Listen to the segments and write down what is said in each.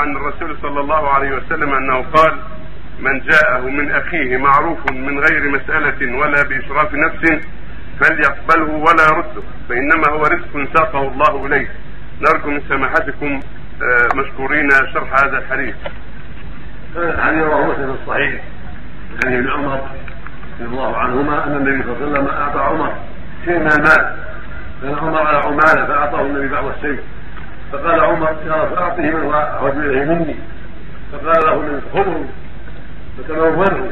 عن الرسول صلى الله عليه وسلم أنه قال من جاءه من أخيه معروف من غير مسألة ولا بإشراف نفس فليقبله ولا يرده فإنما هو رزق ساقه الله إليه نرجو من سماحتكم آه، مشكورين شرح هذا الحديث. هذا الحديث رواه مسلم الصحيح عن ابن عمر رضي الله عنهما أن النبي صلى الله عليه وسلم أعطى عمر شيء من المال كان عمر على عمالة فأعطاه النبي بعض الشيء فقال عمر يا رسول من اليه مني. فقال له النبي خذه فتنوره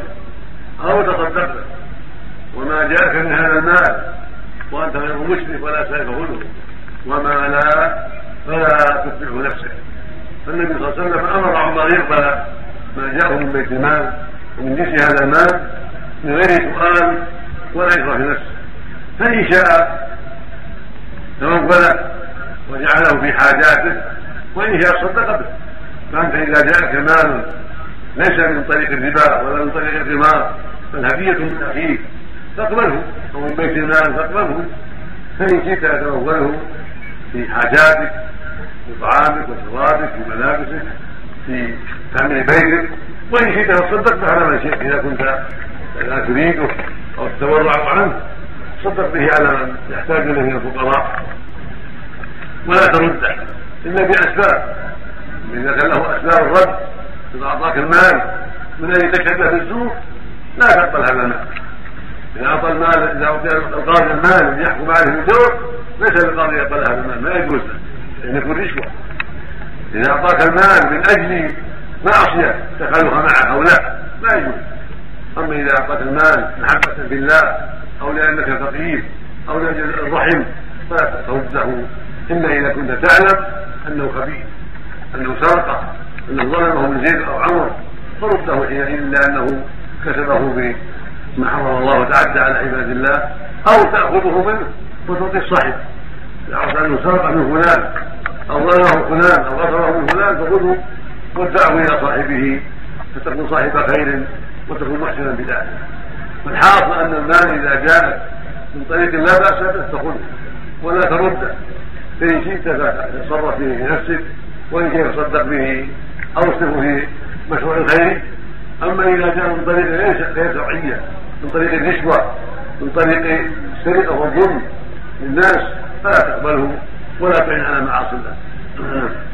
أو تصدق وما جاءك من هذا المال وأنت غير مشرك ولا سيف خذه وما لا فلا تتبعه نفسك. فالنبي صلى الله عليه وسلم أمر عمر يقبل ما جاءه من بيت المال ومن جنس هذا المال من غير سؤال ولا في نفسه. فإن شاء تمول وجعله في حاجاته وإن شاء صدق به. فأنت إذا جاءك مال ليس من طريق الربا ولا من طريق القمار بل هدية من أخيك. تقبله. أو من بيت المال تقبله. فإن شئت تموله في حاجاتك في طعامك وشرابك في ملابسك في تامين بيتك. وإن شئت تصدقت على ما شئت إذا كنت لا تريده أو تتورع عنه. تصدق به على من يحتاج إليه من الفقراء. ولا ترده إلا باسباب إذا كان له أسباب الرد إذا أعطاك المال من ان يتشبه بالزور لا تقبل هذا المال. إذا أعطى المال إذا أعطي القاضي المال يحكم عليه بالزور ليس للقاضي يقبل هذا المال ما يجوز. له لأن يكون رشوة. إذا أعطاك المال من أجل معصية تخلف معه أو لا ما يجوز. أما إذا أعطاك المال محبة بالله أو لأنك فقير أو لأجل الرحم فلا ترده. الا إذا كنت تعلم أنه خبيث أنه سرق أنه ظلمه من زيد أو عمر فرده حينئذ لأنه كسبه بما حرم الله وتعدى على عباد الله أو تأخذه منه. وتعطي الصاحب عرفت أنه سرق من فلان أو ظلمه فلان أو غفره من فلان فخذه وادفعه إلى صاحبه فتكون صاحب خير وتكون محسنا بذلك. فالحاصل أن المال إذا جاء من طريق لا بأس به فخذه ولا ترده. فان شئت فتصرف فيه في نفسك وإن شئت تصدق به أو اصرفه في مشروع الخير. أما إذا جاء من طريق غير شرعية من طريق الرشوة من طريق السرقة والظلم للناس فلا تقبله ولا تعين على معاصي الله.